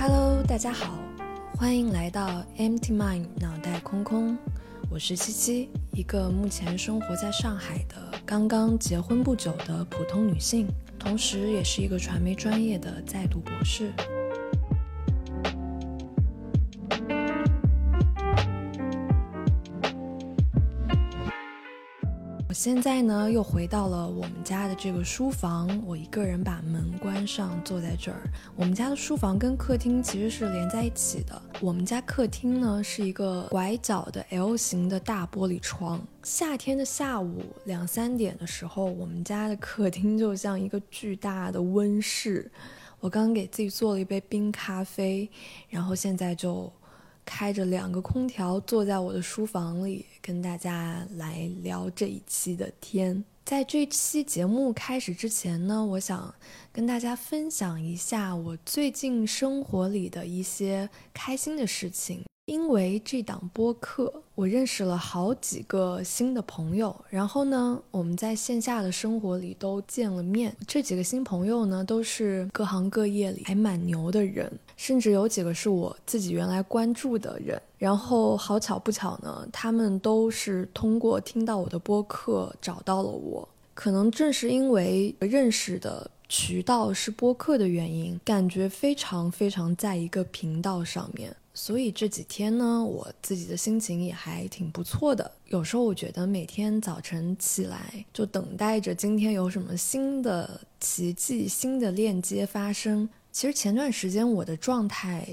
Hello，大家好，欢迎来到 Empty Mind 脑袋空空。我是七七，一个目前生活在上海的刚刚结婚不久的普通女性，同时也是一个传媒专业的在读博士。现在呢，又回到了我们家的这个书房。我一个人把门关上，坐在这儿。我们家的书房跟客厅其实是连在一起的。我们家客厅呢，是一个拐角的 L 型的大玻璃窗。夏天的下午两三点的时候，我们家的客厅就像一个巨大的温室。我刚给自己做了一杯冰咖啡，然后现在就。开着两个空调，坐在我的书房里，跟大家来聊这一期的天。在这期节目开始之前呢，我想跟大家分享一下我最近生活里的一些开心的事情。因为这档播客，我认识了好几个新的朋友，然后呢，我们在线下的生活里都见了面。这几个新朋友呢，都是各行各业里还蛮牛的人，甚至有几个是我自己原来关注的人。然后好巧不巧呢，他们都是通过听到我的播客找到了我。可能正是因为认识的渠道是播客的原因，感觉非常非常在一个频道上面。所以这几天呢，我自己的心情也还挺不错的。有时候我觉得每天早晨起来就等待着今天有什么新的奇迹、新的链接发生。其实前段时间我的状态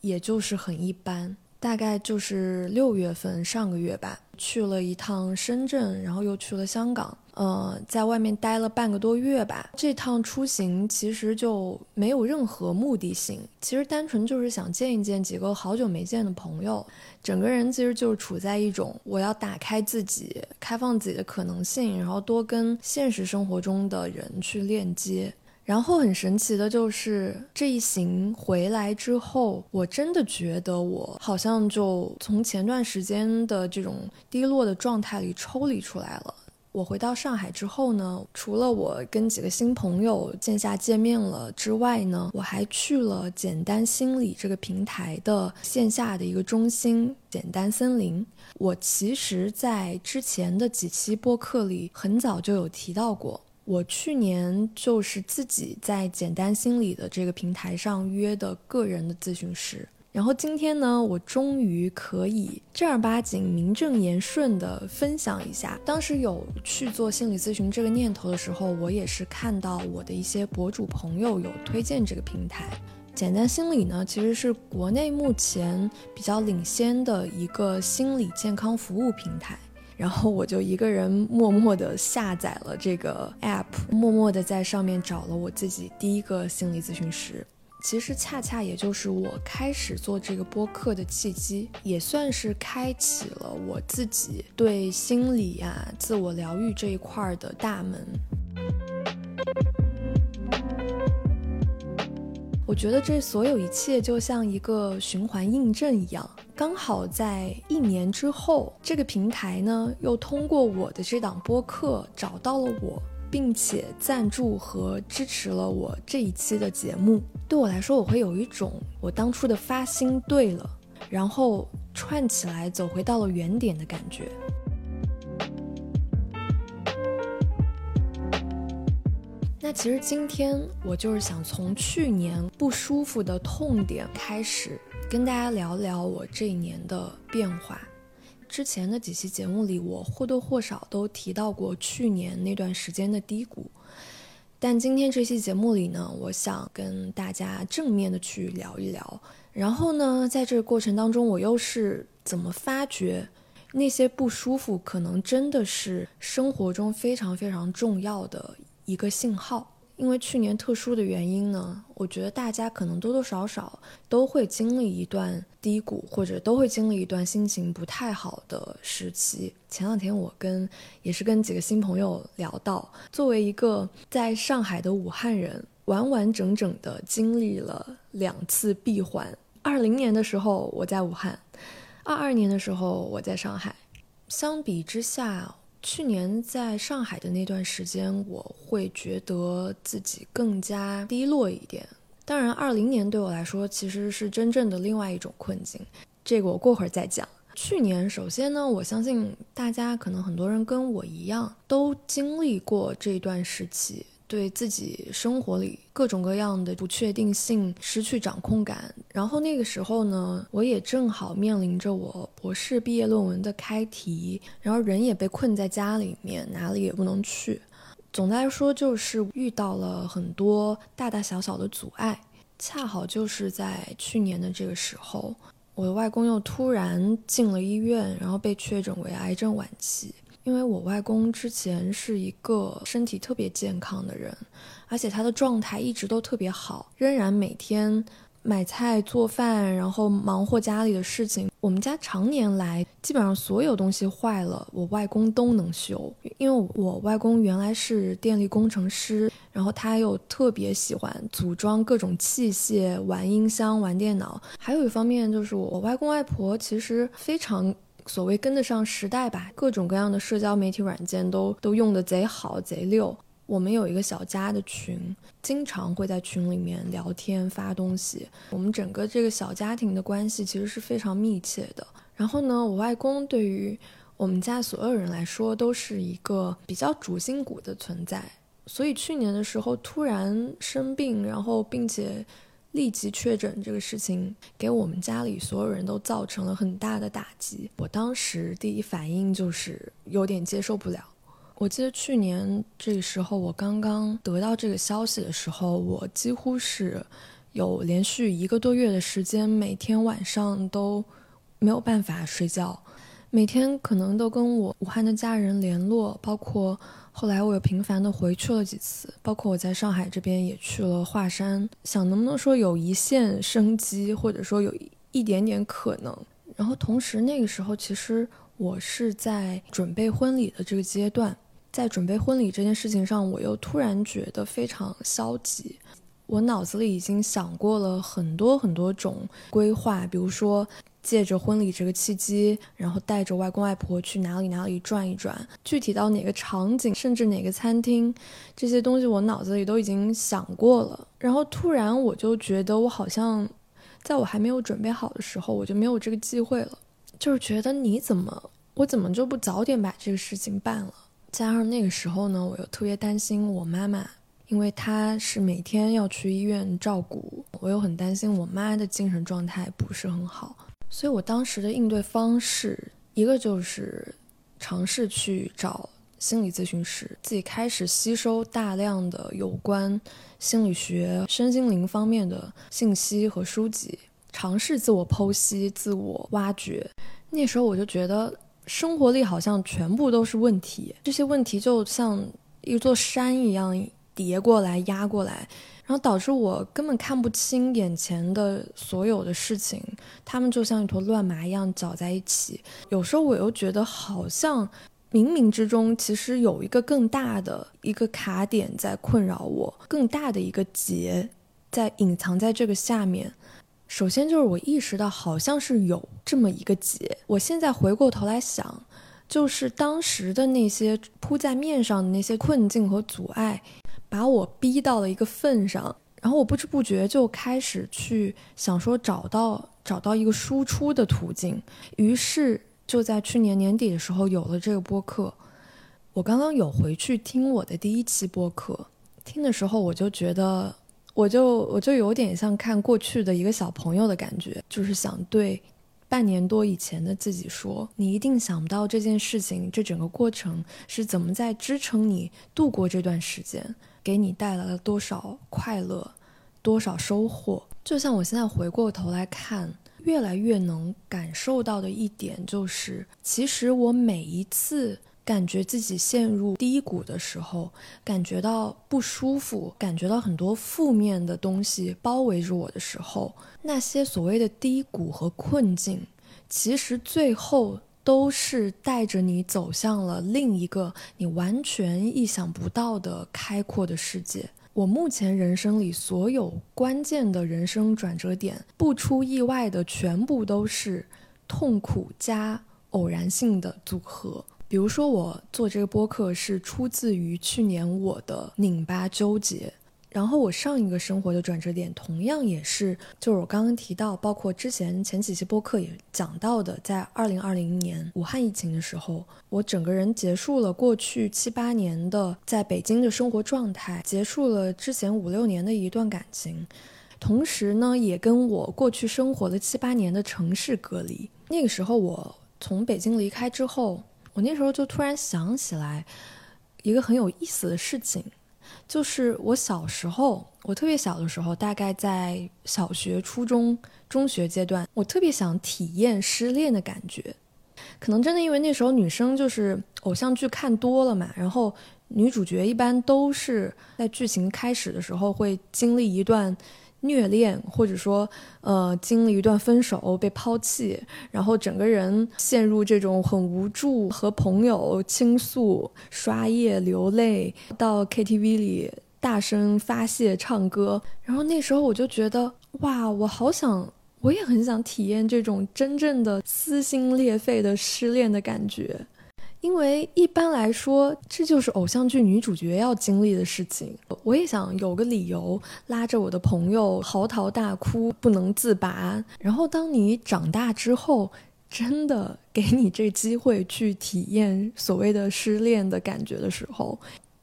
也就是很一般。大概就是六月份，上个月吧，去了一趟深圳，然后又去了香港，呃，在外面待了半个多月吧。这趟出行其实就没有任何目的性，其实单纯就是想见一见几个好久没见的朋友，整个人其实就是处在一种我要打开自己，开放自己的可能性，然后多跟现实生活中的人去链接。然后很神奇的就是这一行回来之后，我真的觉得我好像就从前段时间的这种低落的状态里抽离出来了。我回到上海之后呢，除了我跟几个新朋友线下见面了之外呢，我还去了简单心理这个平台的线下的一个中心——简单森林。我其实，在之前的几期播客里很早就有提到过。我去年就是自己在简单心理的这个平台上约的个人的咨询师，然后今天呢，我终于可以正儿八经、名正言顺的分享一下。当时有去做心理咨询这个念头的时候，我也是看到我的一些博主朋友有推荐这个平台。简单心理呢，其实是国内目前比较领先的一个心理健康服务平台。然后我就一个人默默地下载了这个 app，默默地在上面找了我自己第一个心理咨询师。其实恰恰也就是我开始做这个播客的契机，也算是开启了我自己对心理呀、自我疗愈这一块的大门。我觉得这所有一切就像一个循环印证一样，刚好在一年之后，这个平台呢又通过我的这档播客找到了我，并且赞助和支持了我这一期的节目。对我来说，我会有一种我当初的发心对了，然后串起来走回到了原点的感觉。那其实今天我就是想从去年不舒服的痛点开始，跟大家聊聊我这一年的变化。之前的几期节目里，我或多或少都提到过去年那段时间的低谷，但今天这期节目里呢，我想跟大家正面的去聊一聊。然后呢，在这个过程当中，我又是怎么发觉那些不舒服可能真的是生活中非常非常重要的。一个信号，因为去年特殊的原因呢，我觉得大家可能多多少少都会经历一段低谷，或者都会经历一段心情不太好的时期。前两天我跟也是跟几个新朋友聊到，作为一个在上海的武汉人，完完整整的经历了两次闭环。二零年的时候我在武汉，二二年的时候我在上海，相比之下。去年在上海的那段时间，我会觉得自己更加低落一点，当然，二零年对我来说其实是真正的另外一种困境，这个我过会儿再讲。去年，首先呢，我相信大家可能很多人跟我一样，都经历过这段时期。对自己生活里各种各样的不确定性失去掌控感，然后那个时候呢，我也正好面临着我博士毕业论文的开题，然后人也被困在家里面，哪里也不能去。总的来说，就是遇到了很多大大小小的阻碍。恰好就是在去年的这个时候，我的外公又突然进了医院，然后被确诊为癌症晚期。因为我外公之前是一个身体特别健康的人，而且他的状态一直都特别好，仍然每天买菜做饭，然后忙活家里的事情。我们家常年来基本上所有东西坏了，我外公都能修。因为我外公原来是电力工程师，然后他又特别喜欢组装各种器械、玩音箱、玩电脑。还有一方面就是我外公外婆其实非常。所谓跟得上时代吧，各种各样的社交媒体软件都都用的贼好贼溜。我们有一个小家的群，经常会在群里面聊天发东西。我们整个这个小家庭的关系其实是非常密切的。然后呢，我外公对于我们家所有人来说都是一个比较主心骨的存在。所以去年的时候突然生病，然后并且。立即确诊这个事情给我们家里所有人都造成了很大的打击。我当时第一反应就是有点接受不了。我记得去年这个时候，我刚刚得到这个消息的时候，我几乎是有连续一个多月的时间，每天晚上都没有办法睡觉，每天可能都跟我武汉的家人联络，包括。后来我又频繁的回去了几次，包括我在上海这边也去了华山，想能不能说有一线生机，或者说有一点点可能。然后同时那个时候，其实我是在准备婚礼的这个阶段，在准备婚礼这件事情上，我又突然觉得非常消极。我脑子里已经想过了很多很多种规划，比如说。借着婚礼这个契机，然后带着外公外婆去哪里哪里转一转，具体到哪个场景，甚至哪个餐厅，这些东西我脑子里都已经想过了。然后突然我就觉得，我好像在我还没有准备好的时候，我就没有这个机会了。就是觉得你怎么，我怎么就不早点把这个事情办了？加上那个时候呢，我又特别担心我妈妈，因为她是每天要去医院照顾，我又很担心我妈的精神状态不是很好。所以我当时的应对方式，一个就是尝试去找心理咨询师，自己开始吸收大量的有关心理学、身心灵方面的信息和书籍，尝试自我剖析、自我挖掘。那时候我就觉得生活里好像全部都是问题，这些问题就像一座山一样叠过来、压过来。然后导致我根本看不清眼前的所有的事情，他们就像一坨乱麻一样搅在一起。有时候我又觉得，好像冥冥之中其实有一个更大的一个卡点在困扰我，更大的一个结在隐藏在这个下面。首先就是我意识到，好像是有这么一个结。我现在回过头来想，就是当时的那些铺在面上的那些困境和阻碍。把我逼到了一个份上，然后我不知不觉就开始去想说找到找到一个输出的途径，于是就在去年年底的时候有了这个播客。我刚刚有回去听我的第一期播客，听的时候我就觉得，我就我就有点像看过去的一个小朋友的感觉，就是想对半年多以前的自己说，你一定想不到这件事情，这整个过程是怎么在支撑你度过这段时间。给你带来了多少快乐，多少收获？就像我现在回过头来看，越来越能感受到的一点就是，其实我每一次感觉自己陷入低谷的时候，感觉到不舒服，感觉到很多负面的东西包围着我的时候，那些所谓的低谷和困境，其实最后。都是带着你走向了另一个你完全意想不到的开阔的世界。我目前人生里所有关键的人生转折点，不出意外的，全部都是痛苦加偶然性的组合。比如说，我做这个播客是出自于去年我的拧巴纠结，然后我上一个生活的转折点，同样也是，就是我刚刚提到，包括之前前几期播客也讲到的，在二零二零年武汉疫情的时候，我整个人结束了过去七八年的在北京的生活状态，结束了之前五六年的一段感情，同时呢，也跟我过去生活了七八年的城市隔离。那个时候，我从北京离开之后，我那时候就突然想起来一个很有意思的事情。就是我小时候，我特别小的时候，大概在小学、初中、中学阶段，我特别想体验失恋的感觉。可能真的因为那时候女生就是偶像剧看多了嘛，然后女主角一般都是在剧情开始的时候会经历一段。虐恋，或者说，呃，经历一段分手被抛弃，然后整个人陷入这种很无助，和朋友倾诉、刷夜、流泪，到 KTV 里大声发泄、唱歌。然后那时候我就觉得，哇，我好想，我也很想体验这种真正的撕心裂肺的失恋的感觉。因为一般来说，这就是偶像剧女主角要经历的事情。我也想有个理由拉着我的朋友嚎啕大哭，不能自拔。然后，当你长大之后，真的给你这机会去体验所谓的失恋的感觉的时候，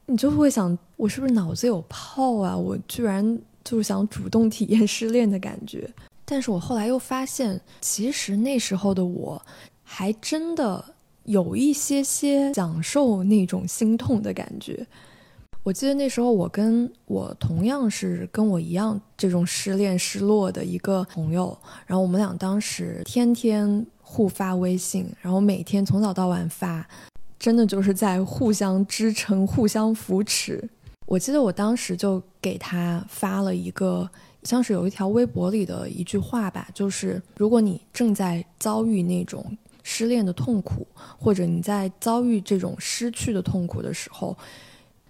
你就会想：我是不是脑子有泡啊？我居然就是想主动体验失恋的感觉。但是我后来又发现，其实那时候的我，还真的。有一些些享受那种心痛的感觉。我记得那时候，我跟我同样是跟我一样这种失恋失落的一个朋友，然后我们俩当时天天互发微信，然后每天从早到晚发，真的就是在互相支撑、互相扶持。我记得我当时就给他发了一个，像是有一条微博里的一句话吧，就是如果你正在遭遇那种。失恋的痛苦，或者你在遭遇这种失去的痛苦的时候，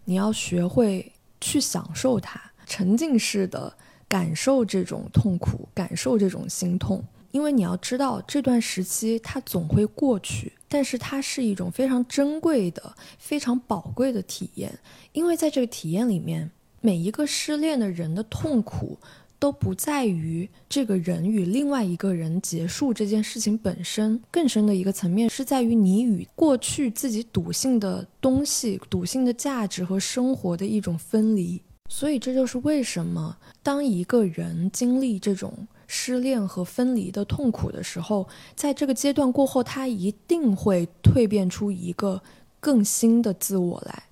你要学会去享受它，沉浸式的感受这种痛苦，感受这种心痛。因为你要知道，这段时期它总会过去，但是它是一种非常珍贵的、非常宝贵的体验。因为在这个体验里面，每一个失恋的人的痛苦。都不在于这个人与另外一个人结束这件事情本身，更深的一个层面是在于你与过去自己笃信的东西、笃信的价值和生活的一种分离。所以这就是为什么当一个人经历这种失恋和分离的痛苦的时候，在这个阶段过后，他一定会蜕变出一个更新的自我来。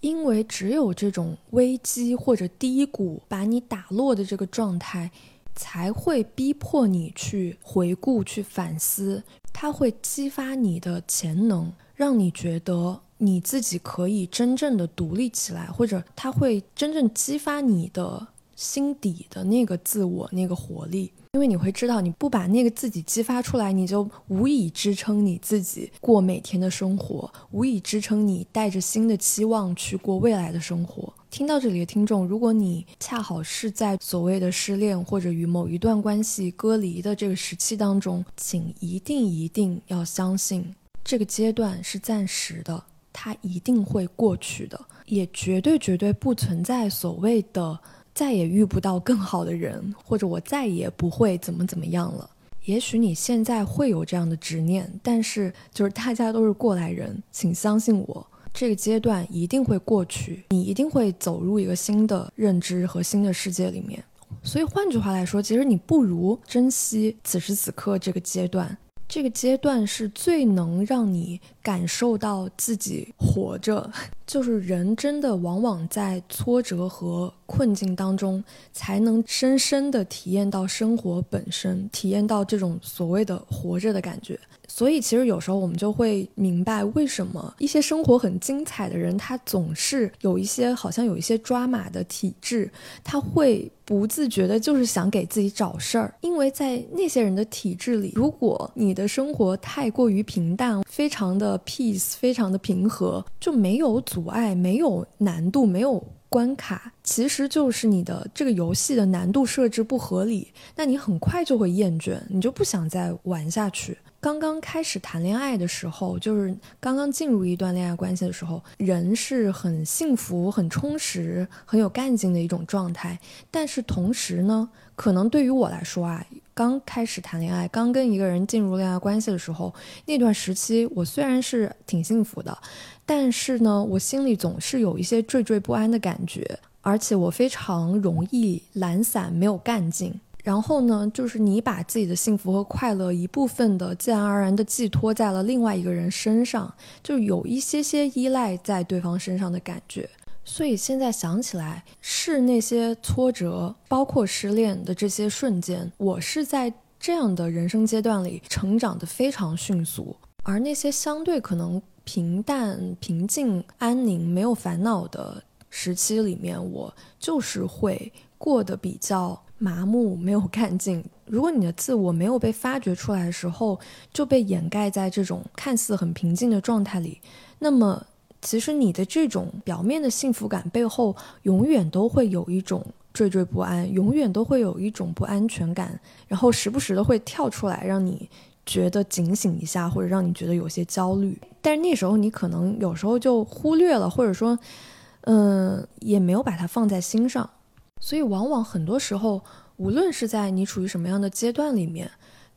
因为只有这种危机或者低谷把你打落的这个状态，才会逼迫你去回顾、去反思。它会激发你的潜能，让你觉得你自己可以真正的独立起来，或者它会真正激发你的心底的那个自我、那个活力。因为你会知道，你不把那个自己激发出来，你就无以支撑你自己过每天的生活，无以支撑你带着新的期望去过未来的生活。听到这里的听众，如果你恰好是在所谓的失恋或者与某一段关系割离的这个时期当中，请一定一定要相信，这个阶段是暂时的，它一定会过去的，也绝对绝对不存在所谓的。再也遇不到更好的人，或者我再也不会怎么怎么样了。也许你现在会有这样的执念，但是就是大家都是过来人，请相信我，这个阶段一定会过去，你一定会走入一个新的认知和新的世界里面。所以换句话来说，其实你不如珍惜此时此刻这个阶段。这个阶段是最能让你感受到自己活着，就是人真的往往在挫折和困境当中，才能深深的体验到生活本身，体验到这种所谓的活着的感觉。所以，其实有时候我们就会明白，为什么一些生活很精彩的人，他总是有一些好像有一些抓马的体质，他会不自觉的，就是想给自己找事儿。因为在那些人的体质里，如果你的生活太过于平淡，非常的 peace，非常的平和，就没有阻碍，没有难度，没有关卡。其实就是你的这个游戏的难度设置不合理，那你很快就会厌倦，你就不想再玩下去。刚刚开始谈恋爱的时候，就是刚刚进入一段恋爱关系的时候，人是很幸福、很充实、很有干劲的一种状态。但是同时呢，可能对于我来说啊，刚开始谈恋爱、刚跟一个人进入恋爱关系的时候，那段时期我虽然是挺幸福的，但是呢，我心里总是有一些惴惴不安的感觉。而且我非常容易懒散，没有干劲。然后呢，就是你把自己的幸福和快乐一部分的自然而然的寄托在了另外一个人身上，就有一些些依赖在对方身上的感觉。所以现在想起来，是那些挫折，包括失恋的这些瞬间，我是在这样的人生阶段里成长的非常迅速，而那些相对可能平淡、平静、安宁、没有烦恼的。时期里面，我就是会过得比较麻木，没有干劲。如果你的自我没有被发掘出来的时候，就被掩盖在这种看似很平静的状态里，那么其实你的这种表面的幸福感背后，永远都会有一种惴惴不安，永远都会有一种不安全感，然后时不时的会跳出来，让你觉得警醒一下，或者让你觉得有些焦虑。但是那时候你可能有时候就忽略了，或者说。嗯，也没有把它放在心上，所以往往很多时候，无论是在你处于什么样的阶段里面，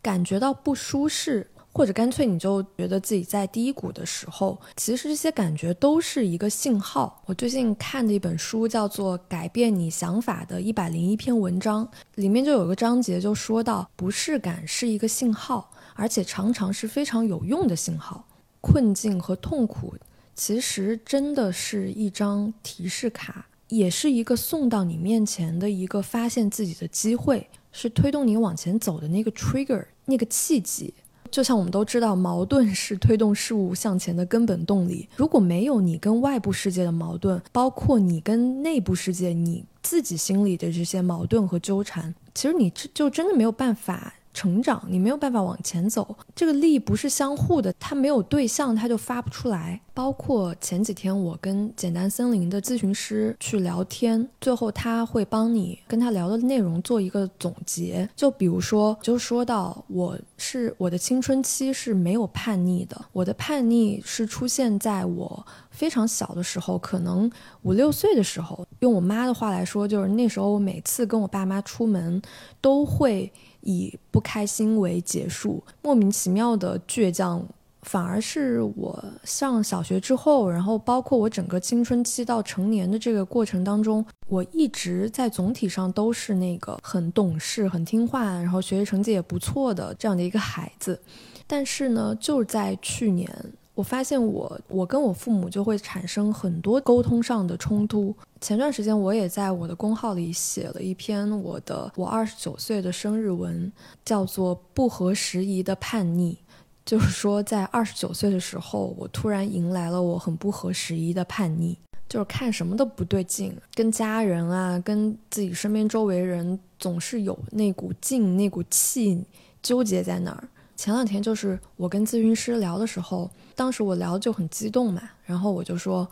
感觉到不舒适，或者干脆你就觉得自己在低谷的时候，其实这些感觉都是一个信号。我最近看的一本书叫做《改变你想法的一百零一篇文章》，里面就有个章节就说到，不适感是一个信号，而且常常是非常有用的信号。困境和痛苦。其实真的是一张提示卡，也是一个送到你面前的一个发现自己的机会，是推动你往前走的那个 trigger，那个契机。就像我们都知道，矛盾是推动事物向前的根本动力。如果没有你跟外部世界的矛盾，包括你跟内部世界你自己心里的这些矛盾和纠缠，其实你就真的没有办法。成长，你没有办法往前走，这个力不是相互的，它没有对象，它就发不出来。包括前几天我跟简单森林的咨询师去聊天，最后他会帮你跟他聊的内容做一个总结。就比如说，就说到我是我的青春期是没有叛逆的，我的叛逆是出现在我非常小的时候，可能五六岁的时候。用我妈的话来说，就是那时候我每次跟我爸妈出门都会。以不开心为结束，莫名其妙的倔强，反而是我上小学之后，然后包括我整个青春期到成年的这个过程当中，我一直在总体上都是那个很懂事、很听话，然后学习成绩也不错的这样的一个孩子。但是呢，就在去年。我发现我我跟我父母就会产生很多沟通上的冲突。前段时间我也在我的公号里写了一篇我的我二十九岁的生日文，叫做《不合时宜的叛逆》，就是说在二十九岁的时候，我突然迎来了我很不合时宜的叛逆，就是看什么都不对劲，跟家人啊，跟自己身边周围人总是有那股劲、那股气纠结在那儿。前两天就是我跟咨询师聊的时候。当时我聊就很激动嘛，然后我就说，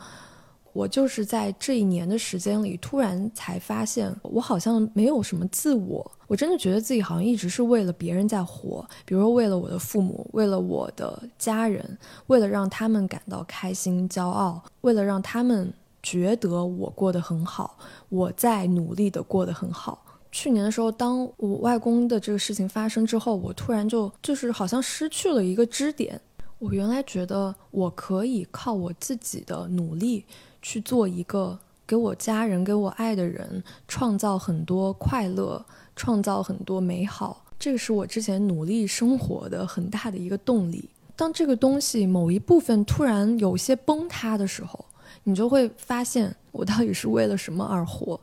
我就是在这一年的时间里，突然才发现，我好像没有什么自我。我真的觉得自己好像一直是为了别人在活，比如说为了我的父母，为了我的家人，为了让他们感到开心、骄傲，为了让他们觉得我过得很好，我在努力的过得很好。去年的时候，当我外公的这个事情发生之后，我突然就就是好像失去了一个支点。我原来觉得我可以靠我自己的努力去做一个给我家人、给我爱的人创造很多快乐、创造很多美好，这个是我之前努力生活的很大的一个动力。当这个东西某一部分突然有些崩塌的时候，你就会发现我到底是为了什么而活？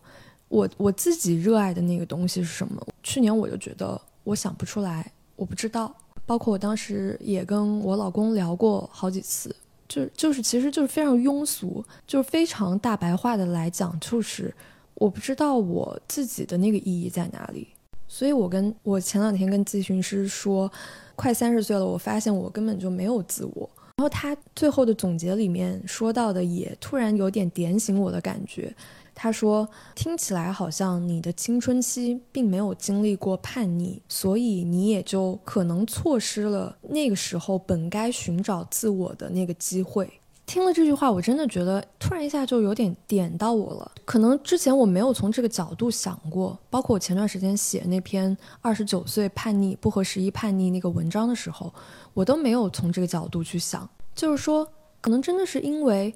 我我自己热爱的那个东西是什么？去年我就觉得我想不出来，我不知道。包括我当时也跟我老公聊过好几次，就就是其实就是非常庸俗，就是非常大白话的来讲，就是我不知道我自己的那个意义在哪里。所以我跟我前两天跟咨询师说，快三十岁了，我发现我根本就没有自我。然后他最后的总结里面说到的，也突然有点点醒我的感觉。他说：“听起来好像你的青春期并没有经历过叛逆，所以你也就可能错失了那个时候本该寻找自我的那个机会。”听了这句话，我真的觉得突然一下就有点点到我了。可能之前我没有从这个角度想过，包括我前段时间写那篇二十九岁叛逆不合时宜叛逆那个文章的时候，我都没有从这个角度去想。就是说，可能真的是因为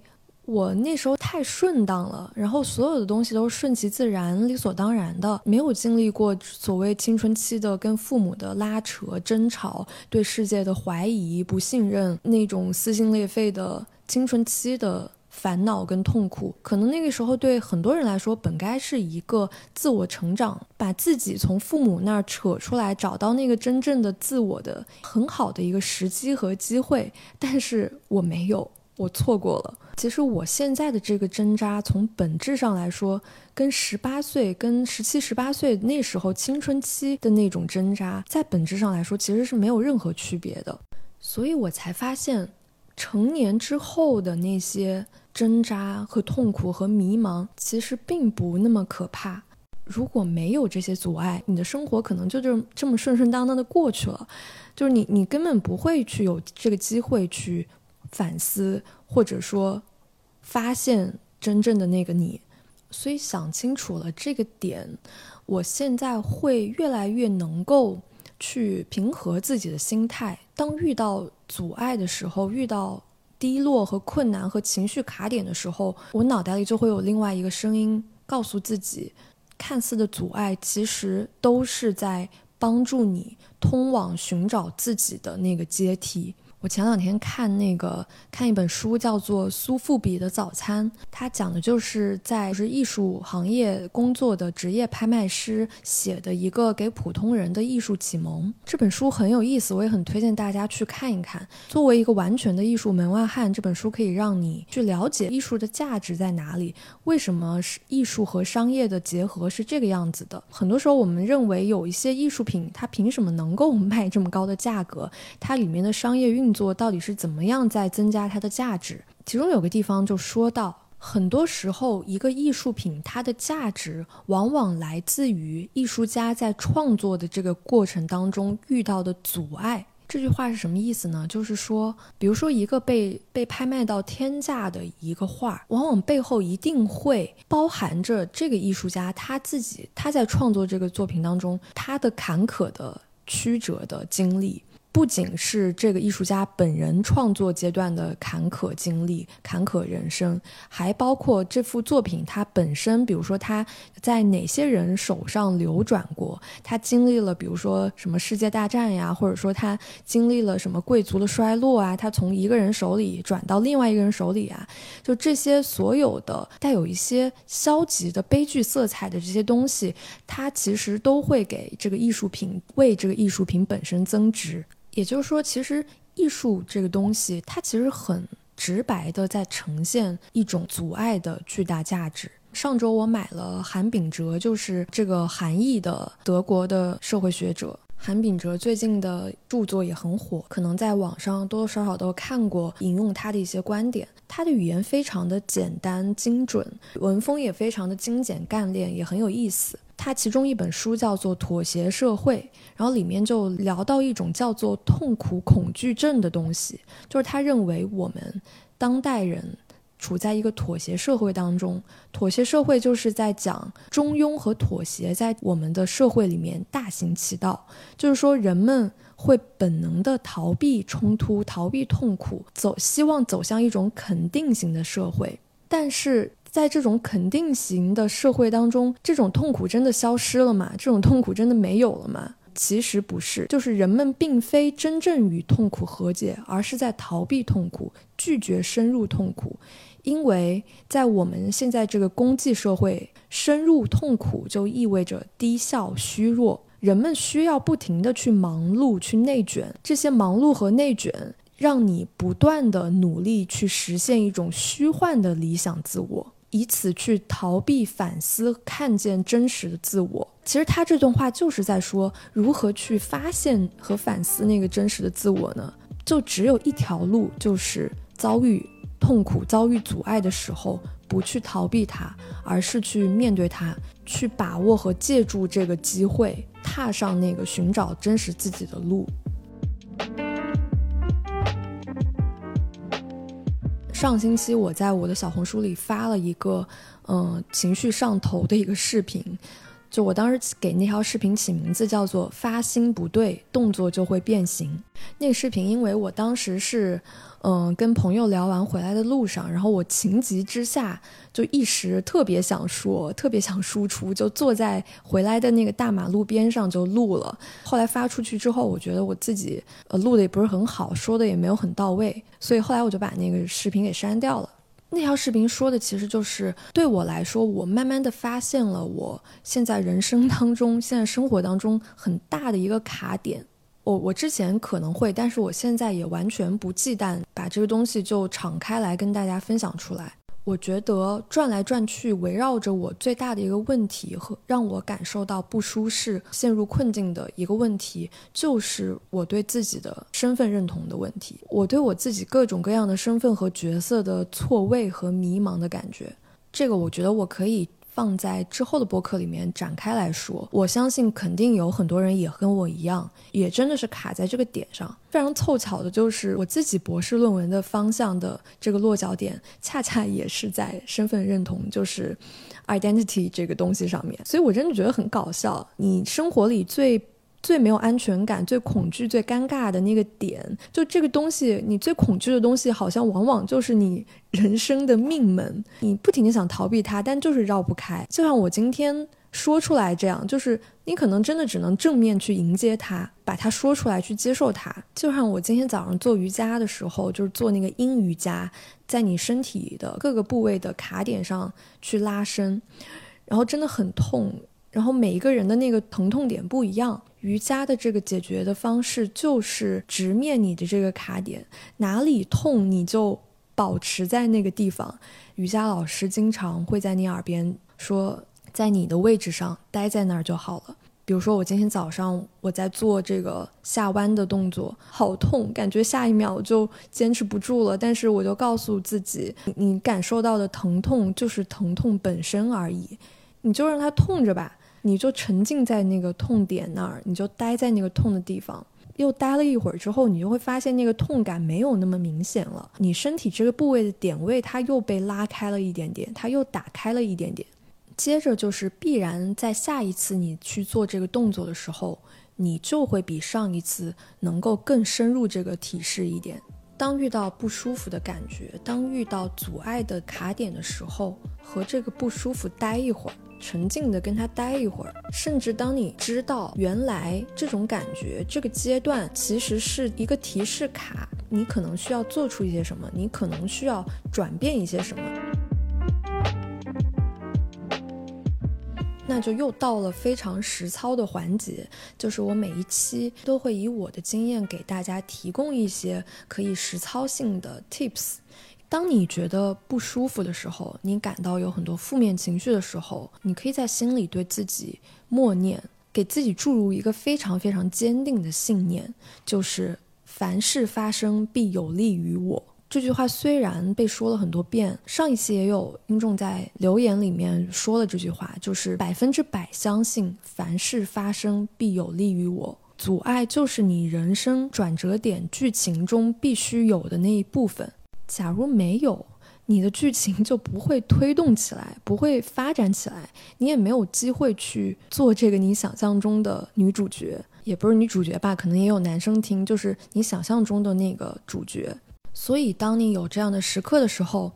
我那时候太顺当了，然后所有的东西都是顺其自然、理所当然的，没有经历过所谓青春期的跟父母的拉扯、争吵、对世界的怀疑、不信任那种撕心裂肺的。青春期的烦恼跟痛苦，可能那个时候对很多人来说，本该是一个自我成长，把自己从父母那儿扯出来，找到那个真正的自我的很好的一个时机和机会。但是我没有，我错过了。其实我现在的这个挣扎，从本质上来说，跟十八岁、跟十七、十八岁那时候青春期的那种挣扎，在本质上来说，其实是没有任何区别的。所以我才发现。成年之后的那些挣扎和痛苦和迷茫，其实并不那么可怕。如果没有这些阻碍，你的生活可能就这这么顺顺当当的过去了。就是你，你根本不会去有这个机会去反思，或者说发现真正的那个你。所以想清楚了这个点，我现在会越来越能够。去平和自己的心态。当遇到阻碍的时候，遇到低落和困难和情绪卡点的时候，我脑袋里就会有另外一个声音告诉自己：看似的阻碍，其实都是在帮助你通往寻找自己的那个阶梯。我前两天看那个看一本书，叫做《苏富比的早餐》，它讲的就是在是艺术行业工作的职业拍卖师写的一个给普通人的艺术启蒙。这本书很有意思，我也很推荐大家去看一看。作为一个完全的艺术门外汉，这本书可以让你去了解艺术的价值在哪里，为什么是艺术和商业的结合是这个样子的。很多时候我们认为有一些艺术品，它凭什么能够 卖这么高的价格？它里面的商业运作到底是怎么样在增加它的价值？其中有个地方就说到，很多时候一个艺术品它的价值往往来自于艺术家在创作的这个过程当中遇到的阻碍。这句话是什么意思呢？就是说，比如说一个被被拍卖到天价的一个画，往往背后一定会包含着这个艺术家他自己他在创作这个作品当中他的坎坷的曲折的经历。不仅是这个艺术家本人创作阶段的坎坷经历、坎坷人生，还包括这幅作品它本身，比如说他在哪些人手上流转过，他经历了比如说什么世界大战呀，或者说他经历了什么贵族的衰落啊，他从一个人手里转到另外一个人手里啊，就这些所有的带有一些消极的悲剧色彩的这些东西，它其实都会给这个艺术品为这个艺术品本身增值。也就是说，其实艺术这个东西，它其实很直白的在呈现一种阻碍的巨大价值。上周我买了韩炳哲，就是这个韩裔的德国的社会学者。韩炳哲最近的著作也很火，可能在网上多多少少都看过，引用他的一些观点。他的语言非常的简单精准，文风也非常的精简干练，也很有意思。他其中一本书叫做《妥协社会》，然后里面就聊到一种叫做痛苦恐惧症的东西，就是他认为我们当代人处在一个妥协社会当中，妥协社会就是在讲中庸和妥协在我们的社会里面大行其道，就是说人们会本能的逃避冲突、逃避痛苦，走希望走向一种肯定型的社会，但是。在这种肯定型的社会当中，这种痛苦真的消失了吗？这种痛苦真的没有了吗？其实不是，就是人们并非真正与痛苦和解，而是在逃避痛苦，拒绝深入痛苦。因为在我们现在这个公济社会，深入痛苦就意味着低效、虚弱。人们需要不停的去忙碌、去内卷，这些忙碌和内卷。让你不断的努力去实现一种虚幻的理想自我，以此去逃避反思，看见真实的自我。其实他这段话就是在说，如何去发现和反思那个真实的自我呢？就只有一条路，就是遭遇痛苦、遭遇阻碍的时候，不去逃避它，而是去面对它，去把握和借助这个机会，踏上那个寻找真实自己的路。上星期我在我的小红书里发了一个，嗯，情绪上头的一个视频。就我当时给那条视频起名字叫做“发心不对，动作就会变形”。那个视频，因为我当时是，嗯，跟朋友聊完回来的路上，然后我情急之下就一时特别想说，特别想输出，就坐在回来的那个大马路边上就录了。后来发出去之后，我觉得我自己呃录的也不是很好，说的也没有很到位，所以后来我就把那个视频给删掉了。那条视频说的其实就是对我来说，我慢慢的发现了我现在人生当中、现在生活当中很大的一个卡点。我我之前可能会，但是我现在也完全不忌惮把这个东西就敞开来跟大家分享出来。我觉得转来转去，围绕着我最大的一个问题和让我感受到不舒适、陷入困境的一个问题，就是我对自己的身份认同的问题。我对我自己各种各样的身份和角色的错位和迷茫的感觉，这个我觉得我可以。放在之后的播客里面展开来说，我相信肯定有很多人也跟我一样，也真的是卡在这个点上。非常凑巧的就是我自己博士论文的方向的这个落脚点，恰恰也是在身份认同，就是 identity 这个东西上面。所以我真的觉得很搞笑。你生活里最最没有安全感、最恐惧、最尴尬的那个点，就这个东西，你最恐惧的东西，好像往往就是你人生的命门。你不停的想逃避它，但就是绕不开。就像我今天说出来这样，就是你可能真的只能正面去迎接它，把它说出来，去接受它。就像我今天早上做瑜伽的时候，就是做那个阴瑜伽，在你身体的各个部位的卡点上去拉伸，然后真的很痛。然后每一个人的那个疼痛点不一样。瑜伽的这个解决的方式就是直面你的这个卡点，哪里痛你就保持在那个地方。瑜伽老师经常会在你耳边说，在你的位置上待在那儿就好了。比如说我今天早上我在做这个下弯的动作，好痛，感觉下一秒就坚持不住了。但是我就告诉自己，你感受到的疼痛就是疼痛本身而已，你就让它痛着吧。你就沉浸在那个痛点那儿，你就待在那个痛的地方，又待了一会儿之后，你就会发现那个痛感没有那么明显了。你身体这个部位的点位，它又被拉开了一点点，它又打开了一点点。接着就是必然在下一次你去做这个动作的时候，你就会比上一次能够更深入这个体式一点。当遇到不舒服的感觉，当遇到阻碍的卡点的时候，和这个不舒服待一会儿。沉静的跟他待一会儿，甚至当你知道原来这种感觉这个阶段其实是一个提示卡，你可能需要做出一些什么，你可能需要转变一些什么，那就又到了非常实操的环节，就是我每一期都会以我的经验给大家提供一些可以实操性的 tips。当你觉得不舒服的时候，你感到有很多负面情绪的时候，你可以在心里对自己默念，给自己注入一个非常非常坚定的信念，就是凡事发生必有利于我。这句话虽然被说了很多遍，上一期也有听众在留言里面说了这句话，就是百分之百相信凡事发生必有利于我。阻碍就是你人生转折点剧情中必须有的那一部分。假如没有你的剧情，就不会推动起来，不会发展起来，你也没有机会去做这个你想象中的女主角，也不是女主角吧？可能也有男生听，就是你想象中的那个主角。所以，当你有这样的时刻的时候，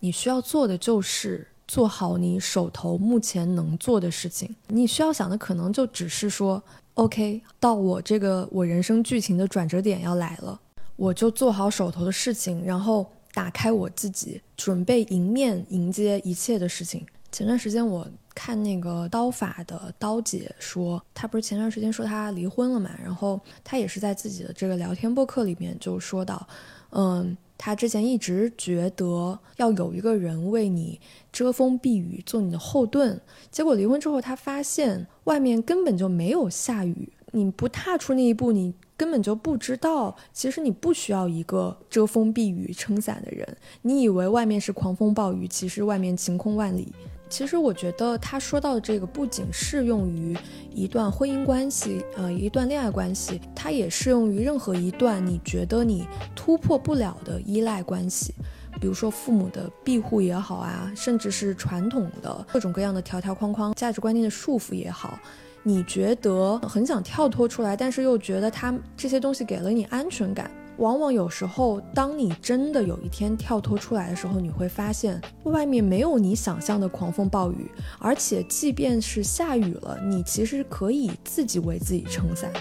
你需要做的就是做好你手头目前能做的事情。你需要想的可能就只是说，OK，到我这个我人生剧情的转折点要来了，我就做好手头的事情，然后。打开我自己，准备迎面迎接一切的事情。前段时间我看那个刀法的刀姐说，她不是前段时间说她离婚了嘛，然后她也是在自己的这个聊天播客里面就说到，嗯，他之前一直觉得要有一个人为你遮风避雨，做你的后盾，结果离婚之后，他发现外面根本就没有下雨。你不踏出那一步，你根本就不知道，其实你不需要一个遮风避雨、撑伞的人。你以为外面是狂风暴雨，其实外面晴空万里。其实我觉得他说到的这个不仅适用于一段婚姻关系，呃，一段恋爱关系，它也适用于任何一段你觉得你突破不了的依赖关系，比如说父母的庇护也好啊，甚至是传统的各种各样的条条框框、价值观念的束缚也好，你觉得很想跳脱出来，但是又觉得他这些东西给了你安全感。往往有时候，当你真的有一天跳脱出来的时候，你会发现外面没有你想象的狂风暴雨，而且即便是下雨了，你其实可以自己为自己撑伞。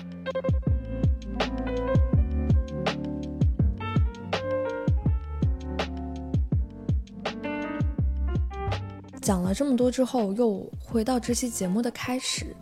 讲了这么多之后，又回到这期节目的开始。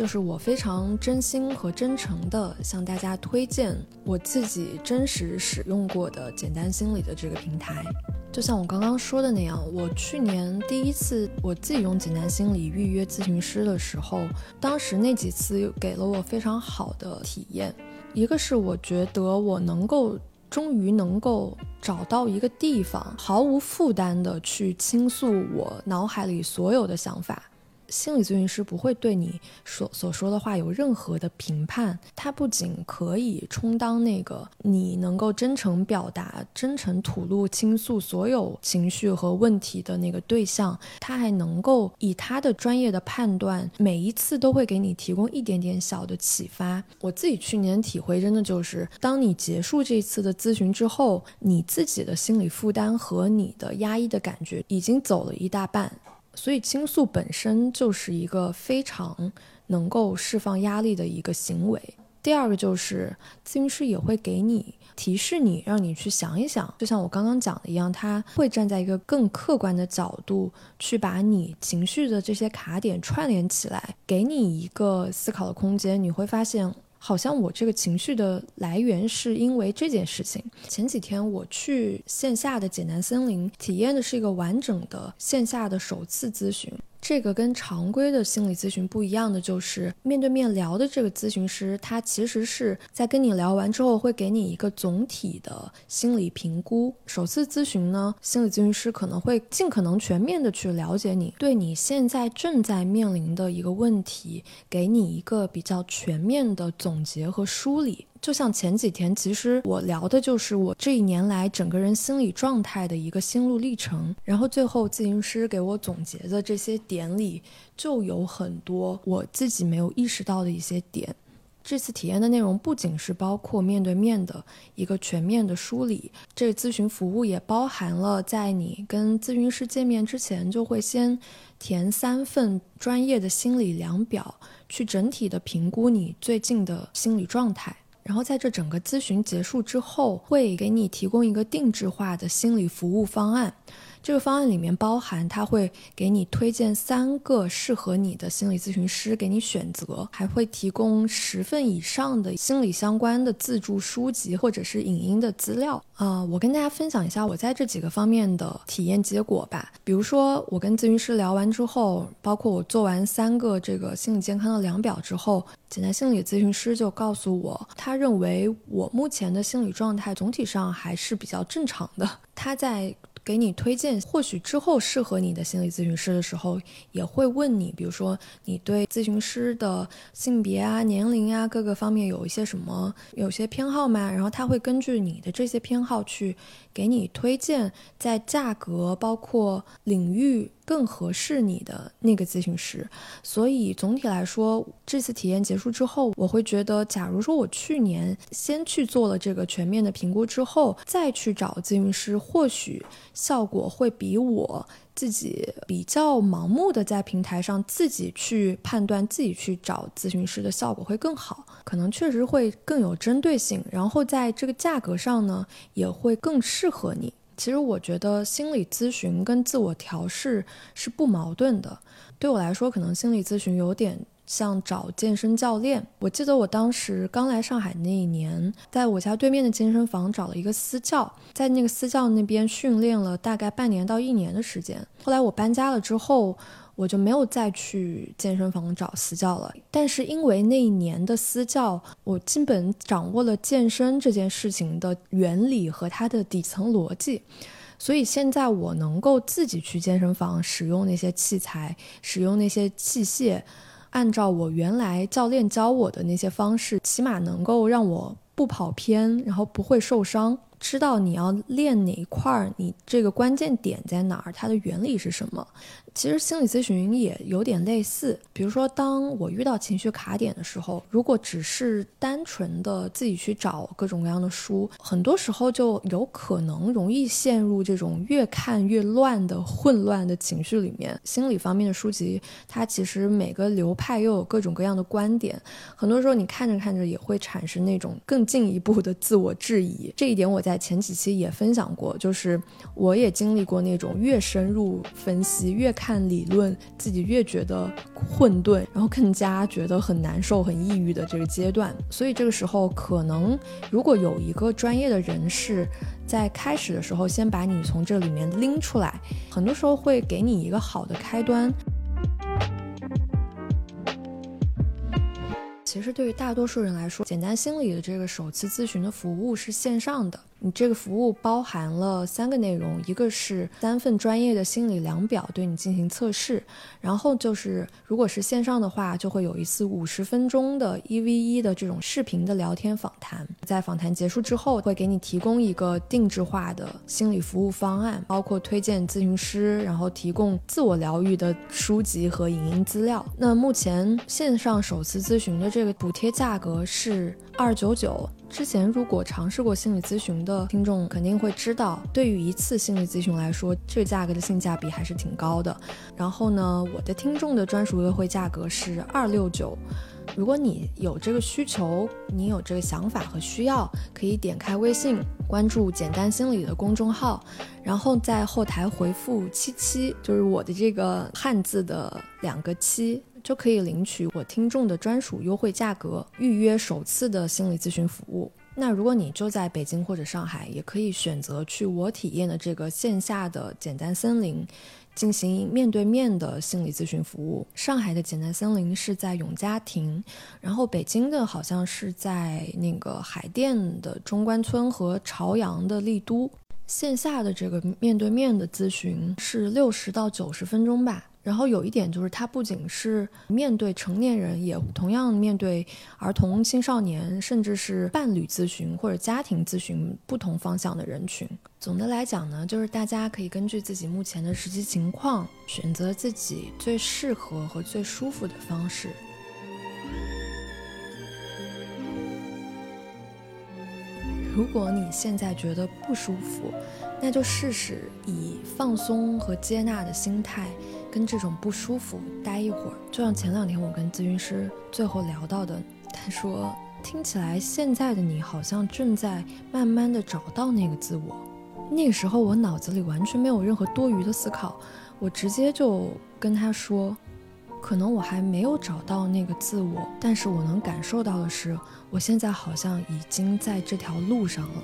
就是我非常真心和真诚的向大家推荐我自己真实使用过的简单心理的这个平台。就像我刚刚说的那样，我去年第一次我自己用简单心理预约咨询师的时候，当时那几次给了我非常好的体验。一个是我觉得我能够终于能够找到一个地方，毫无负担的去倾诉我脑海里所有的想法。心理咨询师不会对你所所说的话有任何的评判，他不仅可以充当那个你能够真诚表达、真诚吐露、倾诉所有情绪和问题的那个对象，他还能够以他的专业的判断，每一次都会给你提供一点点小的启发。我自己去年体会真的就是，当你结束这次的咨询之后，你自己的心理负担和你的压抑的感觉已经走了一大半。所以倾诉本身就是一个非常能够释放压力的一个行为。第二个就是咨询师也会给你提示你，让你去想一想，就像我刚刚讲的一样，他会站在一个更客观的角度去把你情绪的这些卡点串联起来，给你一个思考的空间。你会发现。好像我这个情绪的来源是因为这件事情。前几天我去线下的简单森林体验的是一个完整的线下的首次咨询。这个跟常规的心理咨询不一样的就是，面对面聊的这个咨询师，他其实是在跟你聊完之后，会给你一个总体的心理评估。首次咨询呢，心理咨询师可能会尽可能全面的去了解你，对你现在正在面临的一个问题，给你一个比较全面的总结和梳理。就像前几天，其实我聊的就是我这一年来整个人心理状态的一个心路历程。然后最后咨询师给我总结的这些点里，就有很多我自己没有意识到的一些点。这次体验的内容不仅是包括面对面的一个全面的梳理，这咨询服务也包含了在你跟咨询师见面之前，就会先填三份专业的心理量表，去整体的评估你最近的心理状态。然后在这整个咨询结束之后，会给你提供一个定制化的心理服务方案。这个方案里面包含，他会给你推荐三个适合你的心理咨询师给你选择，还会提供十份以上的心理相关的自助书籍或者是影音的资料。啊，我跟大家分享一下我在这几个方面的体验结果吧。比如说，我跟咨询师聊完之后，包括我做完三个这个心理健康的量表之后，简单心理咨询师就告诉我，他认为我目前的心理状态总体上还是比较正常的。他在给你推荐或许之后适合你的心理咨询师的时候，也会问你，比如说你对咨询师的性别啊、年龄啊各个方面有一些什么有些偏好吗？然后他会根据你的这些偏好去给你推荐在价格包括领域。更合适你的那个咨询师，所以总体来说，这次体验结束之后，我会觉得，假如说我去年先去做了这个全面的评估之后，再去找咨询师，或许效果会比我自己比较盲目的在平台上自己去判断、自己去找咨询师的效果会更好，可能确实会更有针对性，然后在这个价格上呢，也会更适合你。其实我觉得心理咨询跟自我调试是不矛盾的。对我来说，可能心理咨询有点像找健身教练。我记得我当时刚来上海那一年，在我家对面的健身房找了一个私教，在那个私教那边训练了大概半年到一年的时间。后来我搬家了之后。我就没有再去健身房找私教了。但是因为那一年的私教，我基本掌握了健身这件事情的原理和它的底层逻辑，所以现在我能够自己去健身房使用那些器材，使用那些器械，按照我原来教练教我的那些方式，起码能够让我不跑偏，然后不会受伤。知道你要练哪一块儿，你这个关键点在哪儿，它的原理是什么？其实心理咨询也有点类似。比如说，当我遇到情绪卡点的时候，如果只是单纯的自己去找各种各样的书，很多时候就有可能容易陷入这种越看越乱的混乱的情绪里面。心理方面的书籍，它其实每个流派又有各种各样的观点，很多时候你看着看着也会产生那种更进一步的自我质疑。这一点我在。在前几期也分享过，就是我也经历过那种越深入分析、越看理论，自己越觉得混沌，然后更加觉得很难受、很抑郁的这个阶段。所以这个时候，可能如果有一个专业的人士在开始的时候先把你从这里面拎出来，很多时候会给你一个好的开端。其实对于大多数人来说，简单心理的这个首次咨询的服务是线上的。你这个服务包含了三个内容，一个是三份专业的心理量表对你进行测试，然后就是如果是线上的话，就会有一次五十分钟的一 v 一的这种视频的聊天访谈，在访谈结束之后，会给你提供一个定制化的心理服务方案，包括推荐咨询师，然后提供自我疗愈的书籍和影音资料。那目前线上首次咨询的这个补贴价格是二九九。之前如果尝试过心理咨询的听众肯定会知道，对于一次心理咨询来说，这个价格的性价比还是挺高的。然后呢，我的听众的专属优惠价格是二六九。如果你有这个需求，你有这个想法和需要，可以点开微信关注“简单心理”的公众号，然后在后台回复“七七”，就是我的这个汉字的两个七。就可以领取我听众的专属优惠价格，预约首次的心理咨询服务。那如果你就在北京或者上海，也可以选择去我体验的这个线下的简单森林，进行面对面的心理咨询服务。上海的简单森林是在永嘉庭，然后北京的好像是在那个海淀的中关村和朝阳的丽都。线下的这个面对面的咨询是六十到九十分钟吧。然后有一点就是，它不仅是面对成年人，也同样面对儿童、青少年，甚至是伴侣咨询或者家庭咨询不同方向的人群。总的来讲呢，就是大家可以根据自己目前的实际情况，选择自己最适合和最舒服的方式。如果你现在觉得不舒服，那就试试以放松和接纳的心态。跟这种不舒服待一会儿，就像前两天我跟咨询师最后聊到的，他说听起来现在的你好像正在慢慢的找到那个自我。那个时候我脑子里完全没有任何多余的思考，我直接就跟他说，可能我还没有找到那个自我，但是我能感受到的是，我现在好像已经在这条路上了。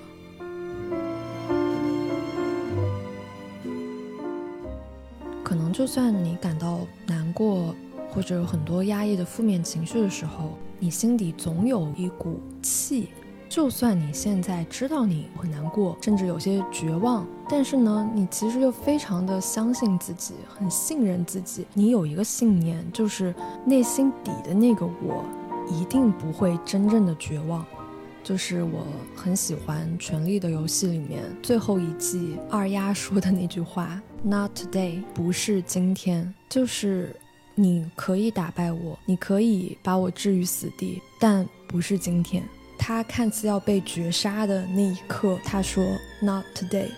就算你感到难过，或者有很多压抑的负面情绪的时候，你心底总有一股气。就算你现在知道你很难过，甚至有些绝望，但是呢，你其实又非常的相信自己，很信任自己。你有一个信念，就是内心底的那个我，一定不会真正的绝望。就是我很喜欢《权力的游戏》里面最后一季二丫说的那句话：“Not today，不是今天。”就是你可以打败我，你可以把我置于死地，但不是今天。他看似要被绝杀的那一刻，他说 “Not today”，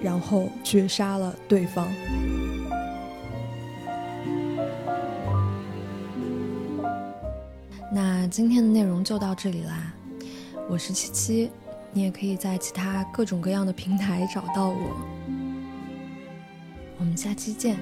然后绝杀了对方。那今天的内容就到这里啦。我是七七，你也可以在其他各种各样的平台找到我。我们下期见。